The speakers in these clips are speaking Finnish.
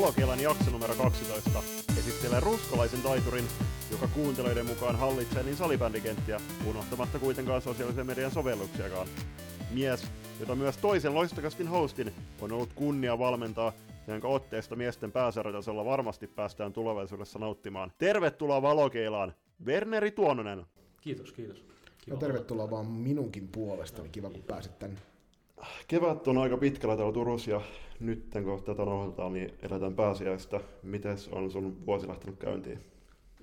Valokielan jakso numero 12 esittelee ruskolaisen taiturin, joka kuuntelijoiden mukaan hallitsee niin salibändikenttiä, unohtamatta kuitenkaan sosiaalisen median sovelluksiakaan. Mies, jota myös toisen loistokastin hostin on ollut kunnia valmentaa ja jonka otteesta miesten pääsarjatasolla varmasti päästään tulevaisuudessa nauttimaan. Tervetuloa Valokeilaan, Werneri Tuononen. Kiitos, kiitos. Kiva no tervetuloa vaan minunkin puolestani. Kiva, kun pääsit tänne. Kevät on aika pitkällä täällä Turussa ja nyt kun tätä nauhoitetaan, niin eletään pääsiäistä. Mites on sun vuosi lähtenyt käyntiin?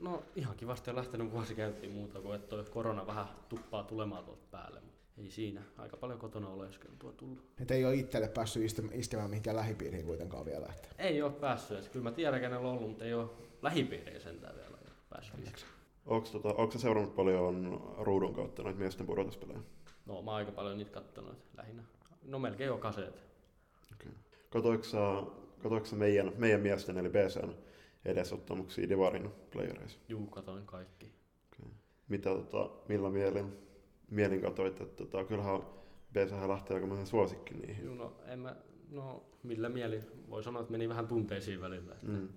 No ihan kivasti on lähtenyt vuosi käyntiin muuta kuin, että toi korona vähän tuppaa tulemaan tuolta päälle. Ei siinä. Aika paljon kotona oleskeltua tullut. Et ei ole itselle päässyt istämään mihinkään lähipiiriin kuitenkaan vielä. Että... Ei ole päässyt. Kyllä mä tiedän, kenellä on ollut, mutta ei ole lähipiiriin sentään vielä päässyt. Onko tota, onko seurannut paljon ruudun kautta noita miesten pudotuspelejä? No mä oon aika paljon niitä kattonut lähinnä. No melkein jo kaseet. Okay. Katoiko meidän, meidän miesten eli BCn edesottamuksia Divarin playereissa? Juu, katoin kaikki. Okay. Mitä, tota, millä mielin, mielin katoit, että tota, kyllähän BC lähtee aika suosikki niihin? Juu, no, en mä, no millä mieli, voi sanoa, että meni vähän tunteisiin välillä. Että mm.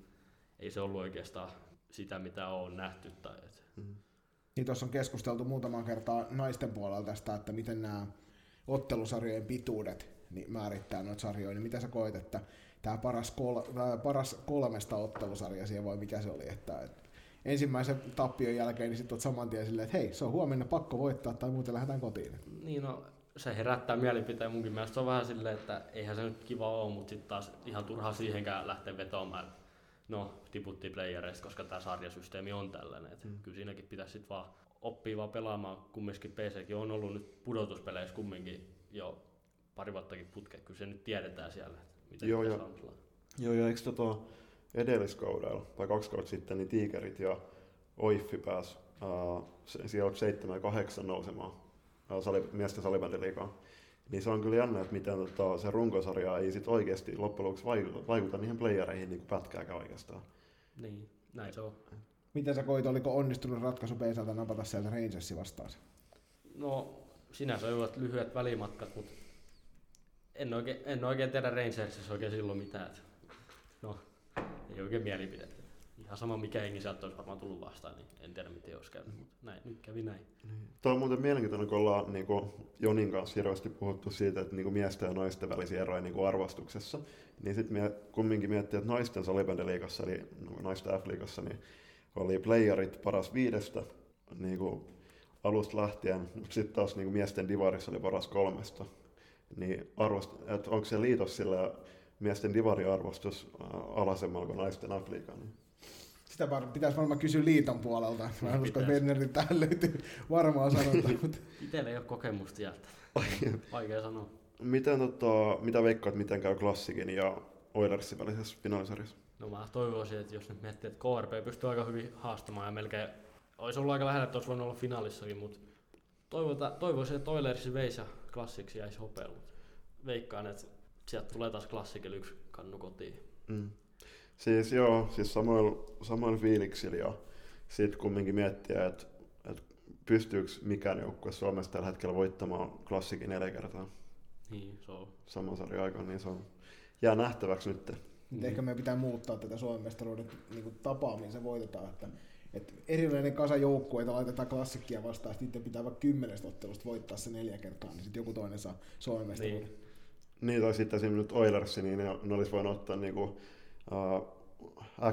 Ei se ollut oikeastaan sitä, mitä on nähty. Tai et. Mm. Niin tuossa on keskusteltu muutaman kertaa naisten puolella tästä, että miten nämä ottelusarjojen pituudet niin määrittää noita sarjoja, niin mitä sä koet, että tämä paras, kol, paras kolmesta ottelusarja siellä voi, mikä se oli, että, että ensimmäisen tappion jälkeen, niin sitten olet saman tien silleen, että hei, se on huomenna pakko voittaa tai muuten lähdetään kotiin. Niin no, se herättää mielipiteen munkin mielestä. Se on vähän silleen, että eihän se nyt kiva ole, mutta sitten taas ihan turhaa siihenkään lähteä vetoamaan no, tiputtiin playereista, koska tämä sarjasysteemi on tällainen. Et mm. Kyllä siinäkin pitäisi sitten vaan oppia vaan pelaamaan. Kumminkin PCkin on ollut nyt pudotuspeleissä kumminkin jo pari vuottakin putkeen. Kyllä se nyt tiedetään siellä, että miten joo, joo. Joo, ja eikö tota edelliskaudella, tai kaksi kautta sitten, niin Tiikerit ja Oiffi pääsi uh, siellä 7 ja 8 nousemaan uh, sali, miesten salibändiliikaan. Niin se on kyllä jännä, että miten tota, se runkosarja ei sit oikeasti loppujen lopuksi vaikuta, vaikuta niihin playereihin niin pätkääkään oikeastaan. Niin, näin se on. Miten sä koit, oliko onnistunut ratkaisu Peisalta napata sieltä Rangersi vastaan? No, sinänsä ovat lyhyet välimatkat, mutta en oikein, en oikein tiedä Rangersissa oikein silloin mitään. No, ei oikein mielipidettä ihan sama mikä hengi sieltä olisi varmaan tullut vastaan, niin en tiedä miten olisi käynyt, mutta näin, nyt kävi näin. Niin. Tuo on muuten mielenkiintoinen, kun ollaan niin kuin Jonin kanssa hirveästi puhuttu siitä, että niin kuin miesten ja naisten välisiä eroja niin kuin arvostuksessa, niin sitten me kumminkin miettii, että naisten salibändiliigassa, eli no, naisten F-liigassa, niin oli playerit paras viidestä niin kuin alusta lähtien, mutta sitten taas niin kuin miesten divarissa oli paras kolmesta. Niin arvost, että onko se liitos sillä miesten divariarvostus alasemmalla kuin naisten? Niin sitä var- pitäisi varmaan kysyä liiton puolelta. Mä en usko, että Wernerin tähän löytyy varmaan sanota. Mutta... Itsellä ei ole kokemusta sieltä. Vaikea sanoa. Miten, tota, mitä veikkaat, miten käy Klassikin ja Oilersin välisessä finaalisarjassa? No mä toivoisin, että jos nyt miettii, että KRP pystyy aika hyvin haastamaan ja melkein olisi ollut aika lähellä, että olisi voinut olla finaalissakin, mutta toivoisin, että Oilersin veisi ja Klassiksi jäisi hopeella. Veikkaan, että sieltä tulee taas Klassikille yksi kannu kotiin. Mm. Siis joo, siis samoilla, samoilla fiiliksillä ja sitten kumminkin miettiä, että, että pystyykö mikään joukkue Suomessa tällä hetkellä voittamaan klassikin neljä kertaa. Niin, se on. Saman sarjan aikana, niin se on, jää nähtäväksi nyt. Niin. Ehkä meidän pitää muuttaa tätä Suomen mestaruuden niin tapaa, mihin se voitetaan. Että, että erilainen kasa joukkueita laitetaan klassikkia vastaan, sitten pitää vaikka kymmenestä ottelusta voittaa se neljä kertaa, niin sitten joku toinen saa Suomen mestaruuden. Niin. Niin, tai sitten esimerkiksi nyt Oilers, niin ne, ne olisi voinut ottaa niin kuin, uh,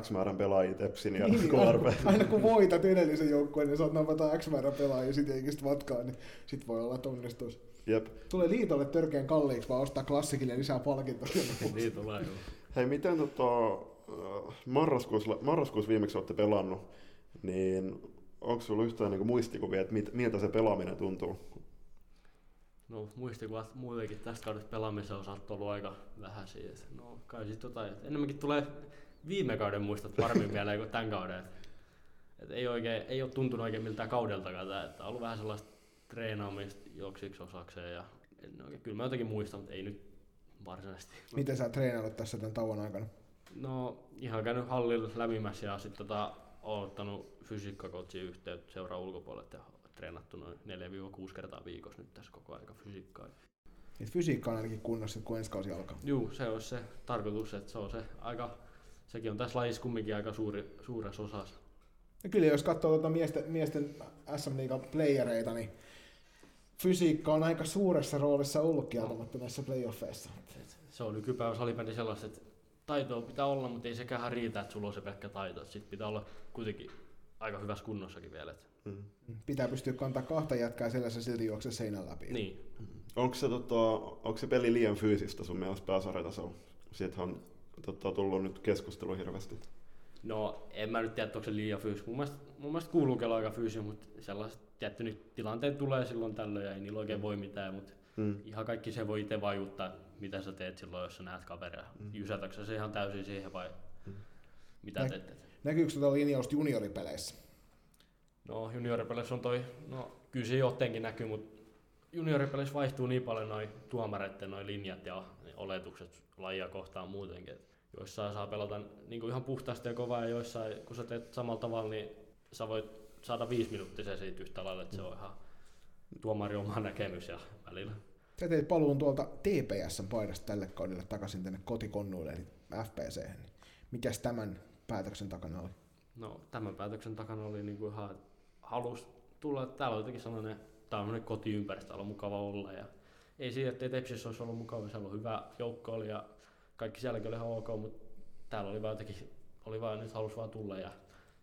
X määrän pelaajia Tepsin ja niin, KRP. Aina, aina kun voitat edellisen joukkueen, niin saat napata X määrän pelaajia sitten eikä matkaa, niin sit voi olla, että onnistuisi. Jep. Tulee liitolle törkeän kalliiksi, vaan ostaa klassikille lisää palkintoja. niin tulee joo. Hei, miten tota, marraskuussa, marraskuussa viimeksi olette pelannut, niin onko sinulla yhtään niin muistikuvia, että mit, miltä se pelaaminen tuntuu? No muistikuvat muutenkin tästä kaudesta pelaamisen osalta ollut aika vähän siitä. No kai sitten tota, että enemmänkin tulee viime kauden muistot paremmin mieleen kuin tämän kauden. Et, et ei, oikein, ei ole tuntunut oikein miltään kaudeltakaan tämä, että on ollut vähän sellaista treenaamista joksiksi osakseen ja en oikein, kyllä mä jotenkin muistan, mutta ei nyt varsinaisesti. Miten sä oot treenannut tässä tämän tauon aikana? No ihan käynyt hallilla lämmimässä ja sitten tota, oon ottanut fysiikkakotsin yhteyttä seuraa ulkopuolelle ja treenattu noin 4-6 kertaa viikossa nyt tässä koko aika fysiikkaa. Et fysiikka on ainakin kunnossa, kun ensi kausi alkaa. Joo, se on se tarkoitus, että se on se aika sekin on tässä lajissa kumminkin aika suuri, suuressa osassa. Ja kyllä jos katsoo tuota miesten, miesten SM Liigan playereita, niin fysiikka on aika suuressa roolissa ollut kieltämättä näissä playoffeissa. Se on nykypäivä salibändi sellaista, että taitoa pitää olla, mutta ei sekään riitä, että sulla on se pelkkä taito. Sitten pitää olla kuitenkin aika hyvässä kunnossakin vielä. Et. Mm. Pitää pystyä kantaa kahta jätkää sellaisen silti juokse seinän läpi. Niin, Onko se, tota, onko se peli liian fyysistä sun mielestä pääsarjatasolla? Siitähän on tota, tullut nyt keskustelu hirveästi. No, en mä nyt tiedä, että onko se liian fyysistä. Mun mielestä, mun mielestä kuuluu kello aika fyysinen, mutta sellaiset tietty tilanteet tulee silloin tällöin ja ei niillä oikein voi mitään, mutta Mm. ihan kaikki se voi itse vaikuttaa, mitä sä teet silloin, jos sä näet kaveria. Mm. Jysätätkö se ihan täysin siihen vai Mm. mitä Nä- teet? Näkyykö tuota linjausta junioripeleissä? No junioripeleissä on toi, no kyllä se jotenkin näkyy, mutta junioripeleissä vaihtuu niin paljon noin tuomareiden noi linjat ja oletukset lajia kohtaan muutenkin. Et joissain saa pelata niin kuin ihan puhtaasti ja kovaa ja joissain, kun sä teet samalla tavalla, niin sä voit saada viisi minuuttia siitä yhtä lailla, että se on ihan tuomari oma näkemys ja välillä. Sä teit paluun tuolta TPSn paidasta tälle kaudelle takaisin tänne kotikonnuille, eli FPC. Niin mikäs tämän päätöksen takana oli? No tämän päätöksen takana oli niin kuin ihan halus tulla, täällä on jotenkin sellainen, sellainen kotiympäristö, on mukava olla ja ei siinä, että Tepsissä olisi ollut mukava, siellä on hyvä joukko oli ja kaikki sielläkin oli ihan ok, mutta täällä oli vaan jotenkin, oli vaan nyt halus vaan tulla ja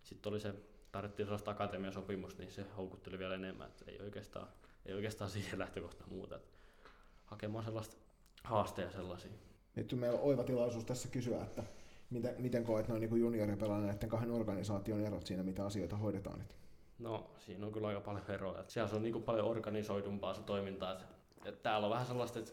sitten oli se, tarvittiin sellaista akatemiasopimusta, niin se houkutteli vielä enemmän, että ei oikeastaan, ei oikeastaan siihen lähtökohtaan muuta, että hakemaan sellaista haasteja sellaisia. Nyt meillä on oiva tilaisuus tässä kysyä, että miten, miten koet noin niin junioripelaajan näiden kahden organisaation erot siinä, mitä asioita hoidetaan nyt? No, siinä on kyllä aika paljon eroja. Siellä se on niin kuin paljon organisoidumpaa se toiminta. Et, et täällä on vähän sellaista, että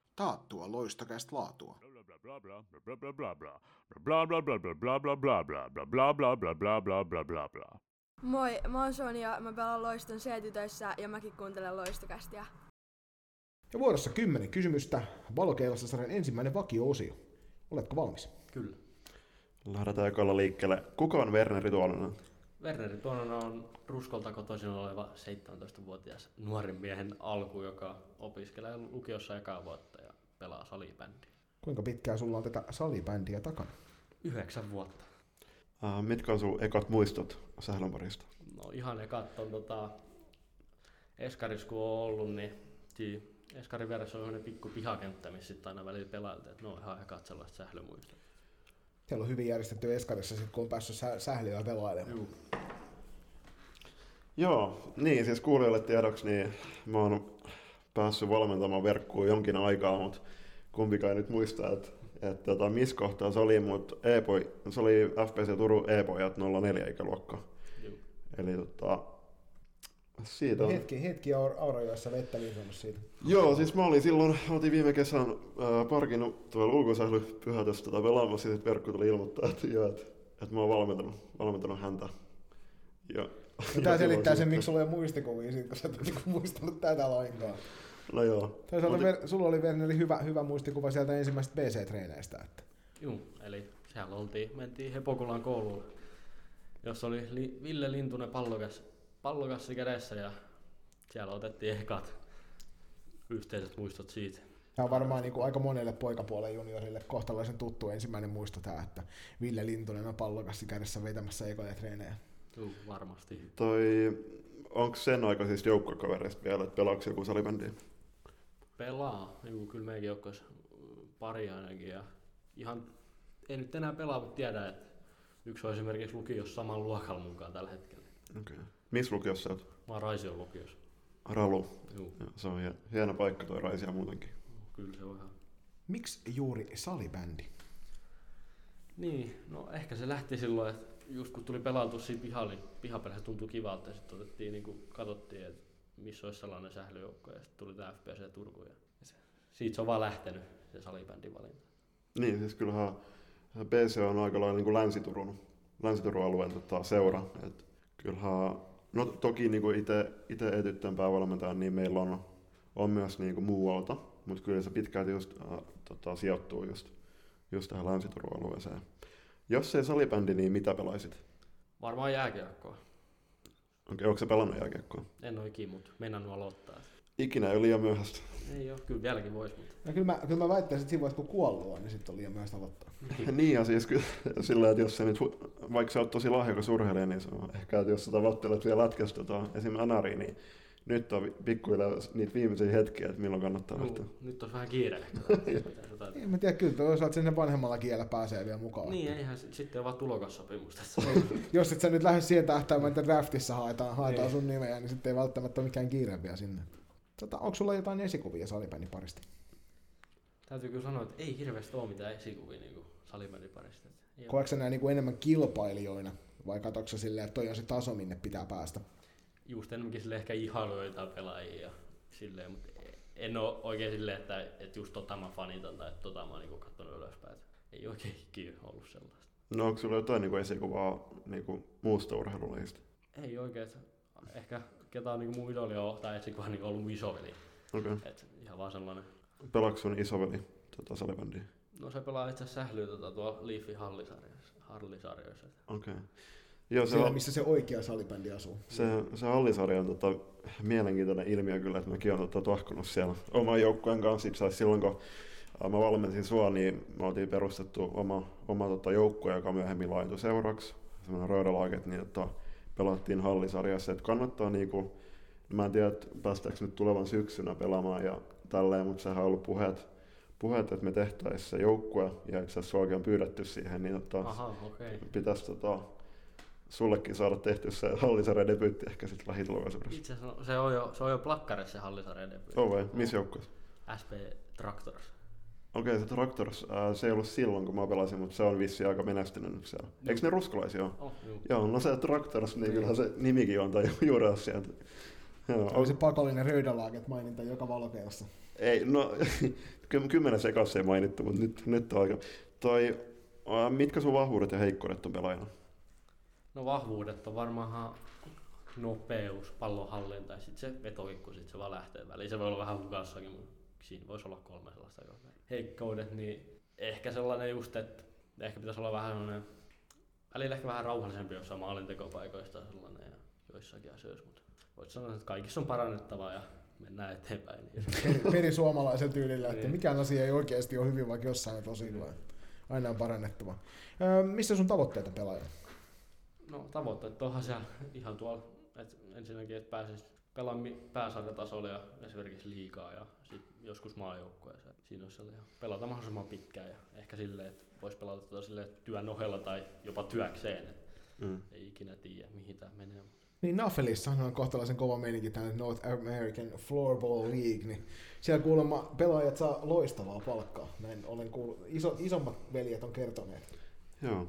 taattua loistokästä laatua. Moi, mä oon Soni ja mä pelaan Loiston c ja mäkin kuuntelen Loistokästiä. Ja vuorossa kymmenen kysymystä Valokeilasasarjan ensimmäinen vakio-osio. Oletko valmis? Kyllä. Lähdetään jokalla liikkeelle. Kuka on Werneri Tuononen? Werneri Tuononen on Ruskolta kotoisin oleva 17-vuotias nuoren miehen alku, joka opiskelee lukiossa ekaa vuotta pelaa salibändiä. Kuinka pitkään sulla on tätä salibändiä takana? Yhdeksän vuotta. Uh, mitkä on sun ekat muistot Sählänparista? No ihan ekat on tota, Eskaris kun on ollut, niin tii, Eskarin vieressä on sellainen pikku pihakenttä, missä sitten aina välillä pelailtiin, että ne on ihan ekat sellaiset sählömuistot. Siellä on hyvin järjestetty Eskarissa, sit kun on päässyt sä- pelailemaan. Juu. Joo, niin siis kuulijoille tiedoksi, niin mä oon päässyt valmentamaan verkkoon jonkin aikaa, mutta kumpikaan nyt muista, että, että tota, missä kohtaa se oli, mutta e-poi, se oli FPC Turun e-pojat 04 ikäluokka. Eli tota, siitä on... Hetki, hetki Aur- Aurajoessa vettä liikunut siitä. Joo, siis mä olin silloin, oltiin viime kesän ää, parkinut tuolla ulkosählypyhätössä tota pelaamassa, ja sitten verkko tuli ilmoittaa, että, joo, että, että mä oon valmentanut, valmentanut häntä. Ja, No, silloin selittää sen, miksi sulla ei ole muistikuvia siitä, kun sä et niinku muistanut tätä lainkaan. No joo. Toisaalta Mut- Ver- sulla oli Werneri hyvä, hyvä muistikuva sieltä ensimmäisestä BC-treeneistä. Että. Juu, eli siellä oltiin, mentiin Hepokulan kouluun, jossa oli li, Ville Lintunen pallokas, pallokassi kädessä ja siellä otettiin ekat yhteiset muistot siitä. Tämä on varmaan niin kuin aika monelle poikapuolen juniorille kohtalaisen tuttu ensimmäinen muisto tämä, että Ville Lintunen on pallokassi kädessä vetämässä ekoja treenejä. Juu, varmasti. Toi, onko sen aikaisista joukkokavereista vielä, että pelaako joku salibändiä? Pelaa, juu, kyllä meidänkin joukkois pari ainakin ja ihan, ei nyt enää pelaa, mutta tiedä, että yksi on esimerkiksi lukiossa saman luokalla mukaan tällä hetkellä. Okei. Okay. Missä lukiossa olet? Mä oon Raision lukiossa. Ralu. Juu, Ja se on hie- hieno paikka toi Raisia muutenkin. kyllä se on ihan Miksi juuri salibändi? Niin, no ehkä se lähti silloin, että just kun tuli pelautua siinä pihalla, niin pihapelissä tuntui kivalta ja sitten otettiin, niin kuin, katsottiin, että missä olisi sellainen sählyjoukko ja sitten tuli tämä FPC Turku ja se, siitä se on vaan lähtenyt se salibändin valinta. Niin, siis kyllähän BC on aika lailla niin kuin Länsi-Turun, Länsi-Turun alueen tota, seura. Et kyllähän, no toki niin kuin itse, itse etyttöön päävalmentajan, niin meillä on, on myös niin kuin muualta, mutta kyllä se pitkälti just äh, tota, sijoittuu just, just tähän länsi alueeseen. Jos ei salibändi, niin mitä pelaisit? Varmaan jääkiekkoa. Okei, onko se pelannut jääkiekkoa? En ole ikinä, mutta mennään aloittaa. Ikinä ei ole liian myöhäistä. Ei ole, kyllä vieläkin voisi, mutta Ja kyllä mä, kyllä mä väittäisin, että siinä vaiheessa kun kuollut on, niin sitten on liian myöhäistä aloittaa. niin ja siis kyllä sillä, että jos se nyt, vaikka sä oot tosi lahjakas urheilija, niin se on ehkä, että jos sä tavoittelet vielä lätkästä tota, esim. Anariin, niin nyt on pikkuhiljaa niitä viimeisiä hetkiä, että milloin kannattaa lähteä. no, nyt on vähän kiire En mä tiedä, kyllä toisaalta sinne vanhemmalla kielellä pääsee vielä mukaan. niin, eihän sit- sitten on vaan tulokassopimus tässä. Jos et sä nyt lähde siihen tähtäämään, että draftissa haetaan, haetaan Niin. sun nimeä, niin sitten ei välttämättä ole mikään kiire vielä sinne. Tota, onko sulla jotain esikuvia salibändin parista? Täytyy kyllä sanoa, että ei hirveästi ole mitään esikuvia niin salibändin parista. Ole. Koetko sä nää niinku enemmän kilpailijoina vai katsotko sä silleen, että toi on se taso, minne pitää päästä? Just enemmänkin sille ehkä ihailu jotain pelaajia silleen, mutta en ole oikein silleen, että, että just tota mä fanitan tai tota mä oon niinku kattonut ylöspäin. Ei oikein ikinä ollut sellaista. No onko sulla jotain niin kuin esikuvaa niin kuin muusta urheilulajista? Ei oikein, ehkä ketä on niinku mun idoli on, tai esikuva niinku ollut mun isoveli. Okei. Okay. Et ihan vaan sellainen. Pelaatko sun isoveli tota salibändiä? No se pelaa itse asiassa sählyy tota tuolla Leafin hallisarjoissa. Okei. Okay. Joo, se, Siellä, on, missä se oikea salibändi asuu. se, se hallisarja on tota, mielenkiintoinen ilmiö kyllä, että mäkin olen tota, siellä oman joukkueen kanssa. Itse asiassa silloin, kun ää, mä valmensin sua, niin me oltiin perustettu oma, oma tota, joukkue, joka myöhemmin laitui seuraksi. Semmoinen Röydälaaget, niin tota, pelattiin hallisarjassa. Että kannattaa niinku, mä en tiedä, päästäänkö nyt tulevan syksynä pelaamaan ja tälleen, mutta sehän on ollut puheet, puheet että me tehtäisiin se joukkue, ja itse asiassa oikein on pyydetty siihen, niin tota, Aha, okei. Okay. pitäisi tota, sullekin saada tehty se hallisarjan debyytti ehkä sitten lähitulevaisuudessa. Itse asiassa se on jo, se on jo plakkarissa se hallisarjan debyytti. Oh vai, missä joukkueessa? SP Tractors. Okei, se Tractors, ää, se ei ollut silloin kun mä pelasin, mutta se on vissiin aika menestynyt nyt siellä. Eikö ne ruskalaisia ole? Oh, juu. Joo, no se Tractors, niin Niin. kyllähän se nimikin on tai juuri sieltä. Joo, Oli se pakollinen röydälaaget maininta joka valokeossa. Ei, no ky- kymmenen sekassa ei mainittu, mutta nyt, nyt on aika. Toi, ää, mitkä sun vahvuudet ja heikkoudet on pelaajana? No vahvuudet on varmaan nopeus, pallonhallinta ja sitten se vetokikku, sit se vaan lähtee väliin. Se voi olla vähän hukassakin, mutta siinä voisi olla kolme sellaista. Heikkoudet, niin ehkä sellainen just, että ehkä pitäisi olla vähän sellainen, välillä ehkä vähän rauhallisempi jossain maalintekopaikoista sellainen ja joissakin asioissa, mutta voit sanoa, että kaikissa on parannettavaa ja mennään eteenpäin. Niin Peri, perisuomalaisen tyylillä, että Niin. mikään asia ei oikeasti ole hyvin, vaikka jossain on tosi hyvä. Aina on parannettava. Öö, missä sun tavoitteet on pelaajana? No tavoitteet onhan siellä ihan tuolla, että ensinnäkin, että pääsisi pelaamaan pääsarjatasolle ja esimerkiksi liikaa ja sit joskus maajoukkueessa. Siinä olisi sellainen pelata mahdollisimman pitkään ja ehkä silleen, että voisi pelata tuota silleen työn ohella tai jopa työkseen, että Mm. ei ikinä tiedä mihin tämä menee. Niin Nafelissa on kohtalaisen kova meininki tänne North American Floorball League, niin siellä kuulemma pelaajat saa loistavaa palkkaa. Näin olen kuullut. Iso, isommat veljet on kertoneet. Joo.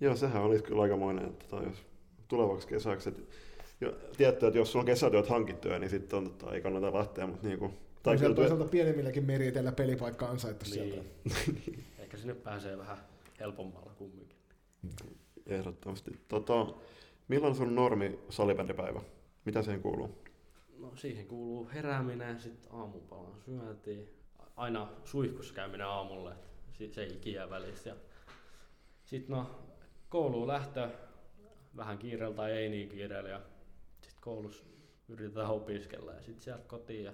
Joo, sehän olisi kyllä aikamoinen, että tota, jos tulevaksi kesäksi, että jo, tietty, että jos sulla on kesätyöt hankittuja, niin sitten on, tota, ei kannata lähteä, mutta niinku, Tai siellä kyllä toisaalta pienemmilläkin meriteillä pelipaikka ansaittu sieltä. Niin. Ehkä sinne pääsee vähän helpommalla kumminkin. ehdottomasti. Tota, milloin sun normi salibändipäivä? Mitä siihen kuuluu? No siihen kuuluu herääminen, sitten aamupalan syöntiin. Aina suihkussa käyminen aamulla, se ei ikinä välissä. Sitten no kouluun lähtö, vähän kiireellä tai ei niin kiireellä. Ja sitten koulussa yritetään opiskella ja sitten sieltä kotiin. Ja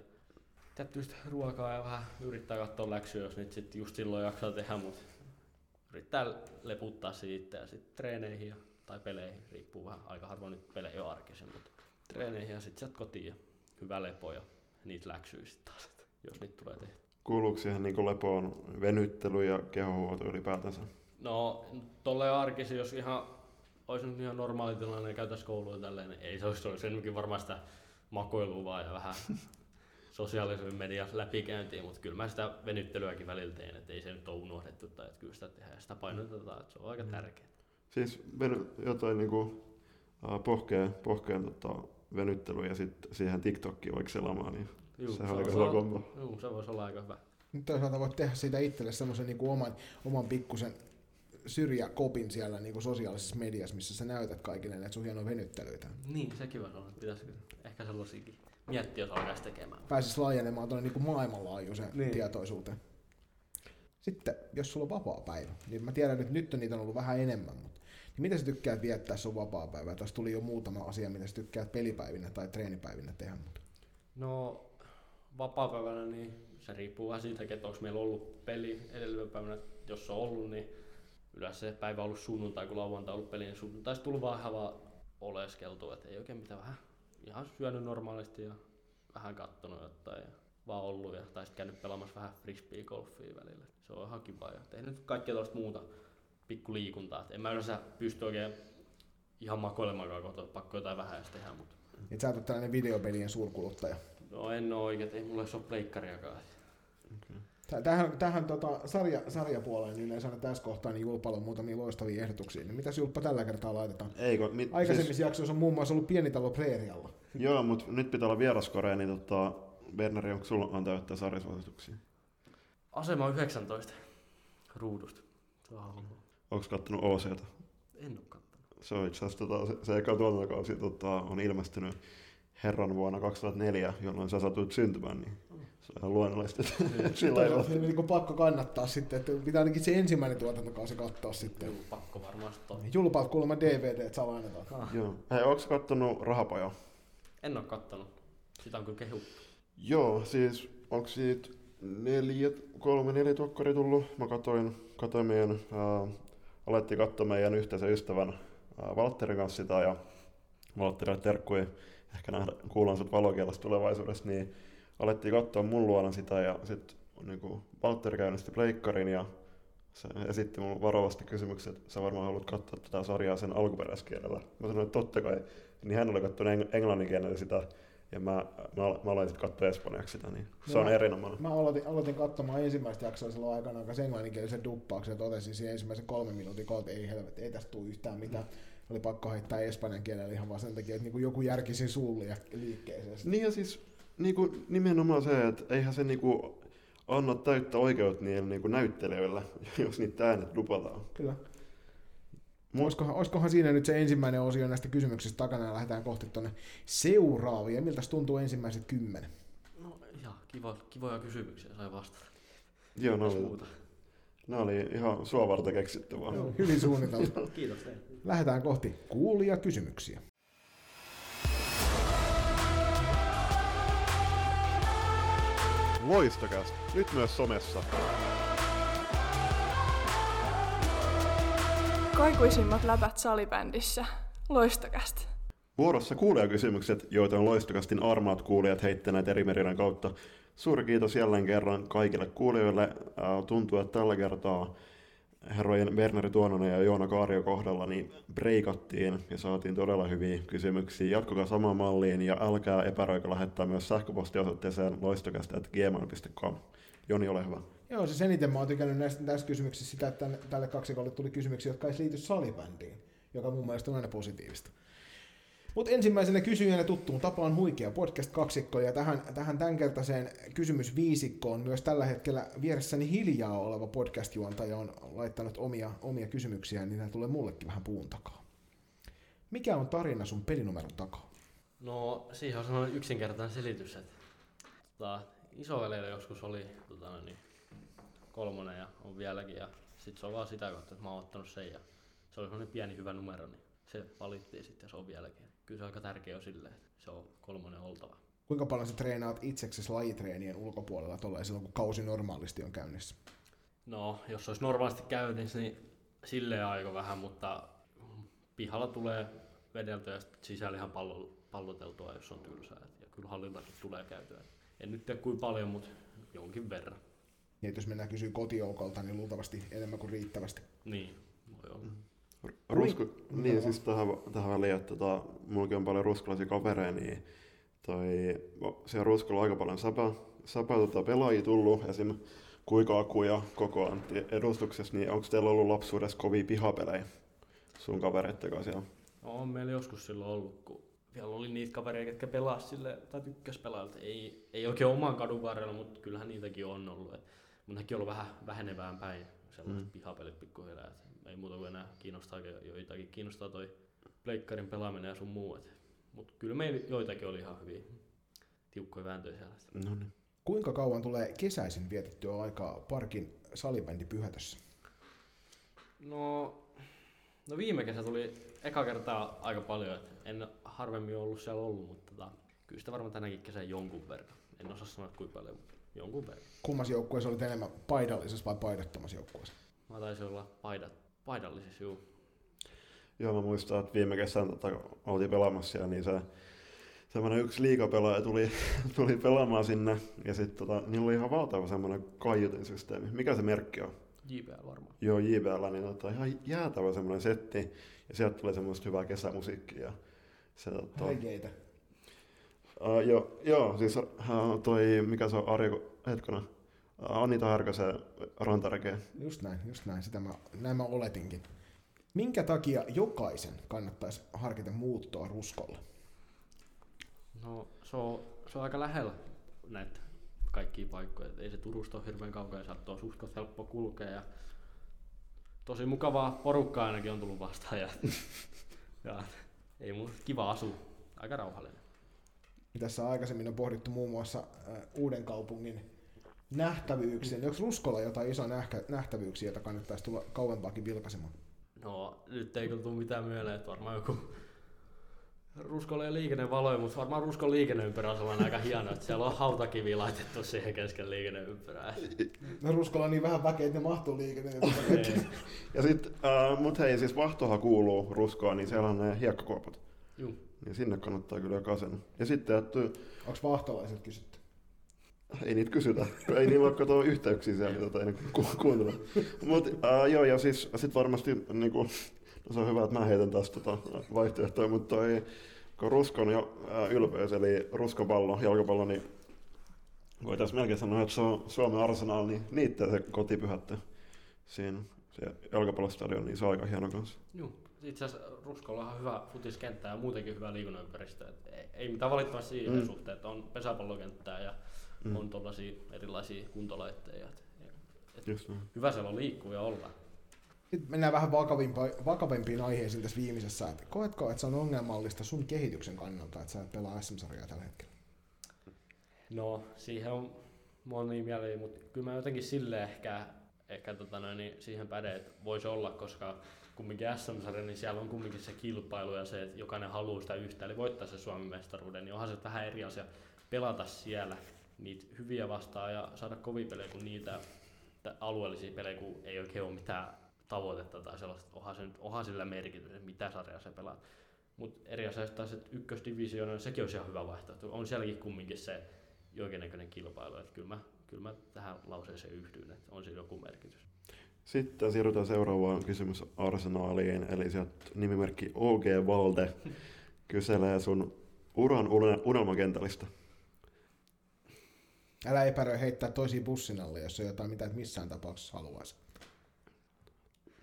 tietysti ruokaa ja vähän yrittää katsoa läksyjä, jos niitä sitten just silloin jaksaa tehdä, mutta yrittää leputtaa siitä ja sitten treeneihin ja, tai peleihin, riippuu vähän, aika harvoin nyt pelejä on arkisin, mutta treeneihin ja sitten sieltä kotiin ja hyvä lepo ja niitä läksyjä sitten taas, jos niitä tulee tehdä. Kuuluuko siihen niin lepoon venyttely ja kehohuolto ylipäätänsä? No, tolleen arkisin, jos ihan olisi nyt ihan normaali tilanne ja käytäisiin koulua ja tälleen, niin ei se olisi, se olisi enemmänkin varmaan sitä makoilua vaan ja vähän sosiaalisen median läpikäyntiä, mutta kyllä mä sitä venyttelyäkin välillä teen, että ei se nyt ole unohdettu tai että kyllä sitä tehdään ja sitä painotetaan, että se on aika tärkeää. Siis veny, jotain niinku, pohkeen, pohkeen tota, venyttely ja sitten siihen TikTokkiin vaikka selaamaan, niin Juu, sehän se on aika hyvä se on- kombo. Juu, se voisi olla aika hyvä. Nyt toisaalta voit tehdä siitä itselle semmoisen niin oman, oman pikkusen syrjäkopin siellä niin kuin sosiaalisessa mediassa, missä sä näytät kaikille näitä sun hienoja venyttelyitä. Niin, sekin voisi olla. Pitäisikö ehkä sellaisiakin miettiä, jos alkaisi tekemään. Pääsis laajenemaan tuonne niin kuin maailmanlaajuiseen niin. tietoisuuteen. Sitten, jos sulla on vapaa päivä, niin mä tiedän, että nyt on niitä on ollut vähän enemmän, mutta niin mitä sä tykkäät viettää sun vapaa päivää? Tuossa tuli jo muutama asia, mitä sä tykkäät pelipäivinä tai treenipäivinä tehdä. Mutta... No, vapaa-päivänä, niin se riippuu vähän siitä, että onko meillä ollut peli edellisellä päivänä. Jos on ollut, niin yleensä se päivä on ollut sunnuntai, kun lauantai on ollut peli, niin sunnuntai tullut vaan ihan vaan oleskeltu, että ei oikein mitään vähän ihan syönyt normaalisti ja vähän kattonut jotain ja vaan ollut ja tai sitten käynyt pelaamassa vähän frisbee golfia välillä. Se on ihan kiva ja tehnyt kaikkea tuosta muuta pikku liikuntaa. Et en mä yleensä pysty oikein ihan makoilemaankaan kotoa, pakko jotain vähän tehdä, mutta Et sä et ole tällainen videopelien suurkuluttaja. no en oo oikein, ei mulla edes ole pleikkariakaan. Tä- Tähän, tähän tota, sarja, sarjapuoleen niin yleensä tässä kohtaa niin Julpalla on muutamia loistavia ehdotuksia. Niin mitäs Julppa tällä kertaa laitetaan? Eikö? Mit, Aikaisemmissa siis... jaksoissa on muun muassa ollut Pienitalo Preerialla. Joo, mutta nyt pitää olla vieraskorea, niin tota, Berneri, onko sulla antaa jotain sarjasuosituksia? Asema 19 ruudusta. Onko kattonut OCta? En oo kattonut. Se on itse asiassa tota, se, se eka tuotantokausi tota, on ilmestynyt herran vuonna 2004, jolloin sä satuit syntymään, niin luonnollista. että Sillä ole. on niin kuin pakko kannattaa sitten, että pitää ainakin se ensimmäinen tuotantokausi katsoa sitten. Juu, pakko varmasti olla. Julpalta kuulemma DVD salainetaan. Joo. Hei, onko kattonut Rahapaja? En oo kattonut. Sitä on kyllä kehuttu. Joo, siis onko siitä neljä, kolme, neljä tokkari tullut? Mä katoin, katoin meidän, ää, alettiin katsoa meidän yhteisen ystävän ää, Valtterin kanssa sitä ja Valtterille terkkuja, ehkä nähdä, kuullaan sut valokielessä tulevaisuudessa, niin alettiin katsoa mun luona sitä ja sitten niinku, Valtteri käynnisti pleikkarin ja se esitti mulle varovasti kysymyksen, että sä varmaan haluat katsoa tätä sarjaa sen alkuperäiskielellä. Mä sanoin, että totta kai. Niin hän oli katsonut eng- englannin kielellä sitä ja mä, mä, mä aloin sitten katsoa espanjaksi sitä, niin se No on erinomainen. Mä aloitin, aloitin katsomaan ensimmäistä jaksoa silloin aikana kanssa englanninkielisen duppauksen ja totesin siinä ensimmäisen kolmen minuutin että ei helvetti, ei tästä tule yhtään mitään. Oli pakko heittää espanjan kielellä ihan vaan sen takia, että niinku joku järkisi suulle ja liikkeeseen. Niin ja siis niinku, nimenomaan se, että eihän se niinku anna täyttä oikeutta niille niinku näyttelijöille, jos niitä äänet dupataan. Kyllä. Mu- Olisikohan, olisikohan siinä nyt se ensimmäinen osio näistä kysymyksistä takana ja lähdetään kohti tuonne seuraavia. Miltä tuntuu ensimmäiset kymmenen? No ihan kiva, kivoja kysymyksiä sai vastata. Joo, oli, muuta? ne oli ihan sua varten keksitty vaan. Joo, hyvin suunniteltu. Kiitos teille. Lähdetään kohti kuulia kysymyksiä. Loistokäs, nyt myös somessa. Kaikuisimmat läpät salibändissä. Loistokästä. Vuorossa kuulijakysymykset, joita on loistokastin armaat kuulijat heittäneet eri meriran kautta. Suuri kiitos jälleen kerran kaikille kuulijoille. Tuntuu, että tällä kertaa herrojen Berneri Tuononen ja Joona Kaario kohdalla niin breikattiin ja saatiin todella hyviä kysymyksiä. Jatkukaa samaan malliin ja älkää epäröikö lähettää myös sähköpostiosoitteeseen loistokasta.gmail.com. Joni, ole hyvä. Joo, siis eniten mä oon tykännyt näistä, tästä kysymyksistä sitä, että tälle kaksikolle tuli kysymyksiä, jotka ei liity salibändiin, joka mun mielestä on aina positiivista. Mutta ensimmäisenä kysyjänä tuttuun tapaan huikea podcast-kaksikko, ja tähän, tähän tämänkertaiseen kysymysviisikkoon myös tällä hetkellä vieressäni hiljaa oleva podcast-juontaja on laittanut omia, omia kysymyksiä, niin nämä tulee mullekin vähän puun takaa. Mikä on tarina sun pelinumeron takaa? No siihen on sellainen yksinkertainen selitys, että tota, joskus oli tota, niin, kolmonen ja on vieläkin ja sit se on vaan sitä kautta, että mä oon ottanut sen ja se oli sellainen pieni hyvä numero, niin se valittiin sitten ja se on vieläkin. Kyllä se on aika tärkeä on silleen, että se on kolmonen oltava. Kuinka paljon sä treenaat itseksesi lajitreenien ulkopuolella tolleen silloin, kun kausi normaalisti on käynnissä? No, jos olisi normaalisti käynnissä, niin silleen aika vähän, mutta pihalla tulee vedeltyä ja sisällä ihan pallo, palloteltua, jos on tylsää. Ja kyllä hallillakin tulee käytyä. En nyt tiedä kuinka paljon, mutta jonkin verran. Niin, jos mennään kysyä kotijoukolta, niin luultavasti enemmän kuin riittävästi. Niin, voi olla. Rusku, Kui- niin siis tähän, tähän väliin, että tota, mullakin on paljon ruskalaisia kavereja, niin toi, siellä Ruskolla on aika paljon säpä, säpä tota, pelaajia tullut, esim. Kuikaaku ja koko Antti edustuksessa, niin onko teillä ollut lapsuudessa kovia pihapelejä sun kavereitten kanssa siellä? No, on meillä joskus silloin ollut, kun vielä oli niitä kavereita, jotka pelasi sille, tai tykkäs pelaa. Ei, ei oikein oman kadun varrella, mutta kyllähän niitäkin on ollut. Et, mutta nekin on ollut vähän vähenevään päin. sellaiset Mm. pihapelit pikkuhiljaa. Ei muuta kuin enää kiinnostaa, joitakin kiinnostaa toi pleikkarin pelaaminen ja sun muu. Mutta kyllä meillä joitakin oli ihan hyviä tiukkoja vääntöjä siellä. No niin. Kuinka kauan tulee kesäisin vietettyä aikaa parkin salibändi pyhätössä? No, no viime kesä tuli eka kertaa aika paljon. Et en harvemmin ollut siellä ollut, mutta tota, kyllä sitä varmaan tänäkin kesän jonkun verran. En osaa sanoa kuinka paljon, mutta jonkun verran. Kummassa joukkueessa olit enemmän paidallisessa vai paidattomassa joukkueessa? Mä taisin olla paidat, paidallisissa, juu. Joo, mä muistan, että viime kesän tota, oltiin pelaamassa siellä, niin se semmoinen yksi liikapelaaja tuli, tuli pelaamaan sinne, ja sitten tota, niillä oli ihan valtava semmoinen kaiutinsysteemi. Mikä se merkki on? JBL varmaan. Joo, JBL, niin tota, ihan jäätävä semmoinen setti, ja sieltä tuli semmoista hyvää kesämusiikkia. Ja se, tota, Häikeitä. uh, joo, joo, siis uh, toi, mikä se on, Arjo, hetkona, Anita Härkösen rantarekeen. Just näin, just näin. Sitä mä, näin mä oletinkin. Minkä takia jokaisen kannattaisi harkita muuttoa Ruskolle? No se on, se on aika lähellä näitä kaikkia paikkoja. Et ei se Turusta ole hirveän kaukana, saattaa suht helppo kulkea. Ja tosi mukavaa porukkaa ainakin on tullut vastaan. Ja, ja ei mun kiva asua. Aika rauhallinen. Tässä aikaisemmin on pohdittu muun muassa äh, uuden kaupungin nähtävyyksiä. Onko Ruskolla jotain isoa nähkä, nähtävyyksiä, joita kannattaisi tulla kauempaakin vilkaisemaan? No nyt ei kyllä tule mitään mieleen, että varmaan joku Ruskolla ei liikennevaloja, mutta varmaan Ruskon liikenneympyrä on sellainen aika hieno, että siellä on hautakivi laitettu siihen kesken liikenneympyrää. No Ruskolla on niin vähän väkeä, että ne mahtuu liikenteen. Ei. Ja sit, uh, mut hei, siis Vahtohan kuuluu Ruskoon, niin siellä on ne hiekkakuopat. Juu. Niin sinne kannattaa kyllä jokaisen. Ja sitten, että Onko vahtolaiset kysytty? Ei niitä kysytä, ei niillä ole kato yhteyksiä siellä, mitä tota, ei ku- kuuntele. Mut uh, joo, ja siis sit varmasti niinku, no se on hyvä, että mä heitän taas tota vaihtoehtoja, mutta toi, kun Ruskon jo, uh, ylpeys, eli Ruskon pallo, jalkapallo, niin voitaisiin melkein sanoa, että se on Suomen arsenal, niin niitä se kotipyhättö siinä se jalkapallostadion, niin se on aika hieno kanssa. Juu. Itse asiassa Ruskolla on hyvä futiskenttä ja muutenkin hyvä liikunnanympäristö. Et ei, ei mitään valittamista siihen mm. suhteen, että on pesäpallokenttää ja Mm. on tollaisia erilaisia kuntolaitteja. Et, et Just hyvä siellä on liikkuu ja olla. Nyt mennään vähän vakavimpiin aiheisiin tässä viimeisessä. Että koetko, että se on ongelmallista sun kehityksen kannalta, että sä et pelaa SM-sarjaa tällä hetkellä? No, siihen on moni mieli, mutta kyllä mä jotenkin sille ehkä, ehkä tota noin, niin siihen päde, että voisi olla, koska kumminkin SM-sarja, niin siellä on kumminkin se kilpailu ja se, että jokainen haluaa sitä yhtä, eli voittaa se Suomen mestaruuden, niin onhan se vähän eri asia pelata siellä niitä hyviä vastaan ja saada kovia pelejä kuin niitä tä- alueellisia pelejä, kun ei oikein ole mitään tavoitetta tai sellaista, onhan, se nyt, onhan sillä merkitys, että mitä sarjaa se pelaa. Mutta eri asia taas, että ykkösdivisioona, sekin olisi ihan hyvä vaihtoehto. On sielläkin kumminkin se jonkinnäköinen kilpailu, että kyllä mä, kyllä mä tähän lauseeseen yhdyn, että on siinä joku merkitys. Sitten siirrytään seuraavaan kysymys Arsenaaliin, eli sieltä nimimerkki OG Valde kyselee sun uran une- unelmakentällistä. Älä epäröi heittää toisiin bussin alle, jos on jotain, mitä et missään tapauksessa haluaisi.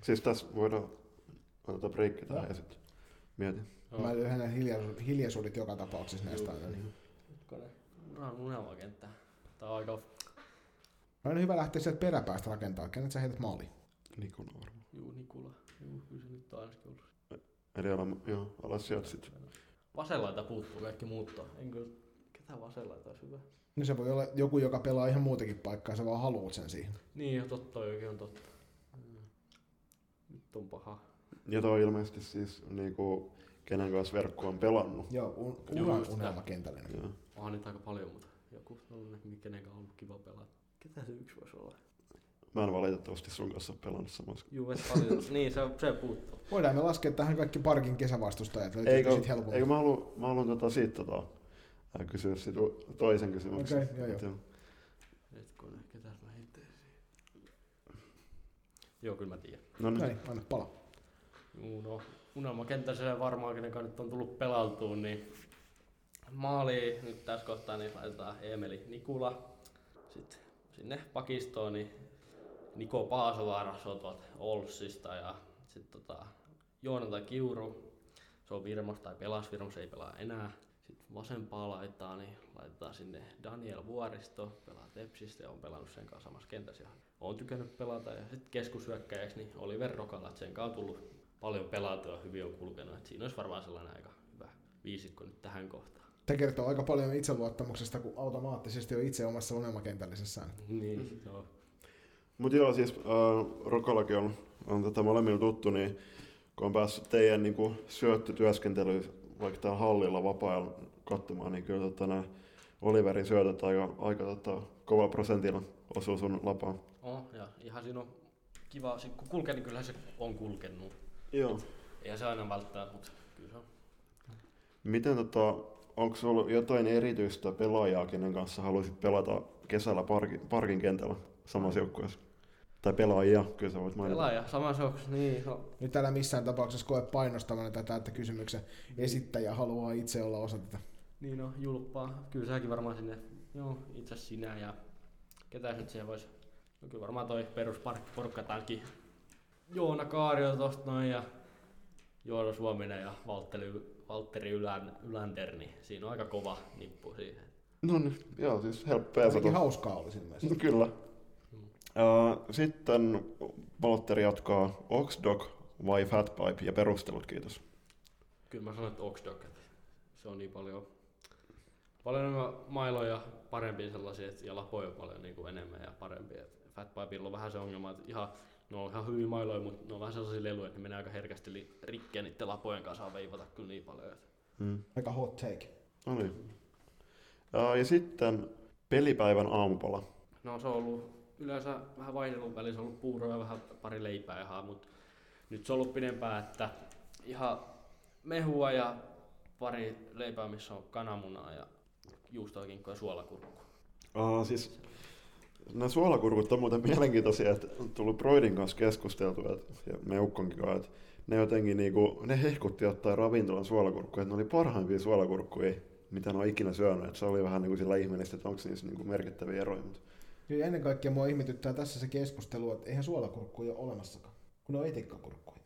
Siis tässä voidaan ottaa breikki tähän ja sitten mietin. Joo. Mä lyhennän hiljaisuudet, hiljaisuudet joka tapauksessa näistä aina. Niin. Uran unelmakenttä. Tää on aika, On hyvä lähteä sieltä peräpäästä rakentaa. Kenet sä heität maaliin? Nikon varmaan. juu Nikula. Juu, kyllä se nyt on ainakin ollut. Eli ala, joo, ala sieltä sitten. Vasenlaita puuttuu kaikki muutto. Enkö, ketä vasenlaita olisi hyvä? No se voi olla joku, joka pelaa ihan muutakin paikkaa, sä vaan haluat sen siihen. Niin, jo totta, oikein on totta. Mm. Nyt on paha. Ja toi on ilmeisesti siis niinku, kenen kanssa verkko on pelannut. Joo, un, uran just sitä. unelmakentällinen. Joo. Onhan niitä aika paljon, mutta joku sellainen, kenen kanssa on ollut kiva pelata. Ketä se yksi voisi olla? Mä en valitettavasti sun kanssa ole pelannut samassa. Juu, et paljon. niin, se, se puuttuu. Voidaan me laskea tähän kaikki parkin kesävastustajat. Eikö, sit helpommin? eikö mä haluan, mä haluan tota siitä tota, kysyä u- toisen kysymyksen. Okei, joo, joo. Ketäs mä? Joo, kyllä mä tiedän. No niin, Näin, anna pala. Juu, no, unelmakenttäiselle varmaan, kenen kanssa nyt on tullut pelaltuun, niin maali nyt tässä kohtaa niin laitetaan Emeli Nikula. Sitten sinne pakistoon niin Niko Paasovaara, se on tuolta Olssista ja sitten tota, Joonatan Kiuru, se on Virmasta tai pelas Virmassa, ei pelaa enää. Vasempaa laitaa, niin laitetaan sinne Daniel Vuoristo, pelaa Tepsistä ja on pelannut sen kanssa samassa kentässä ja on tykännyt pelata. Ja sitten keskushyökkäjäksi niin Oliver Rokala, että sen kanssa on tullut paljon pelata ja hyvin on kulkenut. Et siinä olisi varmaan sellainen aika hyvä viisikko nyt tähän kohtaan. Tämä kertoo aika paljon itseluottamuksesta, kun automaattisesti on itse omassa unelmakentällisessään. Niin, joo. Mutta joo, siis äh, Rokolakin on, on tota molemmilla tuttu, niin kun on päässyt teidän niin syöttötyöskentelyyn vaikka täällä hallilla vapaa katsomaan, niin kyllä tota, nämä Oliverin syötöt aika, aika tota, kova prosentilla osuu sun lapaan. Oh, ja ihan siinä on kiva, sit kun kulkee, niin kyllähän se on kulkenut. Joo. Eihän se aina välttää, mutta kyllä se on. Miten tota, onko ollut jotain erityistä pelaajaa, kenen kanssa haluaisit pelata kesällä parkin, parkin kentällä samassa joukkueessa? Tai pelaajia, kyllä sä voit mainita. Pelaaja, samassa on, niin, no, Nyt älä missään tapauksessa koe painostavana tätä, että kysymyksen esittäjä haluaa itse olla osa tätä. Niin no, julppaa. Kyllä säkin varmaan sinne, joo, itse asiassa sinä ja ketä nyt siellä voisi, no kyllä varmaan toi perusporukka tämänkin Joona Kaario tosta noin ja Joona Suominen ja Valtteri, Valtteri Ylän, Yländer, niin siinä on aika kova nippu siihen. No niin, joo, siis helppoa ja hauskaa olisi ilmeisesti. Kyllä. Uh, sitten Valtteri jatkaa Oxdog vai Fatpipe ja perustelut, kiitos. Kyllä mä sanon, että Oxdog, että se on niin paljon, paljon enemmän mailoja parempia sellaisia, että- ja lapoja paljon niin kuin enemmän ja parempia. Et Fatpipella on vähän se ongelma, että ihan, ne on ihan hyviä mailoja, mutta ne on vähän sellaisia leluja, että ne menee aika herkästi li- rikkeä niiden lapojen kanssa saa veivata kyllä niin paljon. Että. Mm. Aika hot take. No niin. Ja sitten pelipäivän aamupala. No se on ollut yleensä vähän vaihdelun välissä ollut puuroa ja vähän pari leipää ihan, mutta nyt se on ollut pidempään, että ihan mehua ja pari leipää, missä on kananmunaa ja juustoakinkkoa ja suolakurkku. Uh, siis nämä suolakurkut on muuten mielenkiintoisia, että on tullut Broidin kanssa keskusteltu, että, ja me Ukkonkin kanssa, että ne jotenkin niinku, ne hehkutti ottaa ravintolan suolakurkkuja, että ne oli parhaimpia suolakurkkuja, mitä ne on ikinä syönyt. Että se oli vähän niin kuin sillä ihmeellistä, että onko niissä niinku merkittäviä eroja. Mutta Ja ennen kaikkea mua ihmetyttää tässä se keskustelu, että eihän suolakurkkuja ole olemassakaan, kun ne on etikkakurkkuja.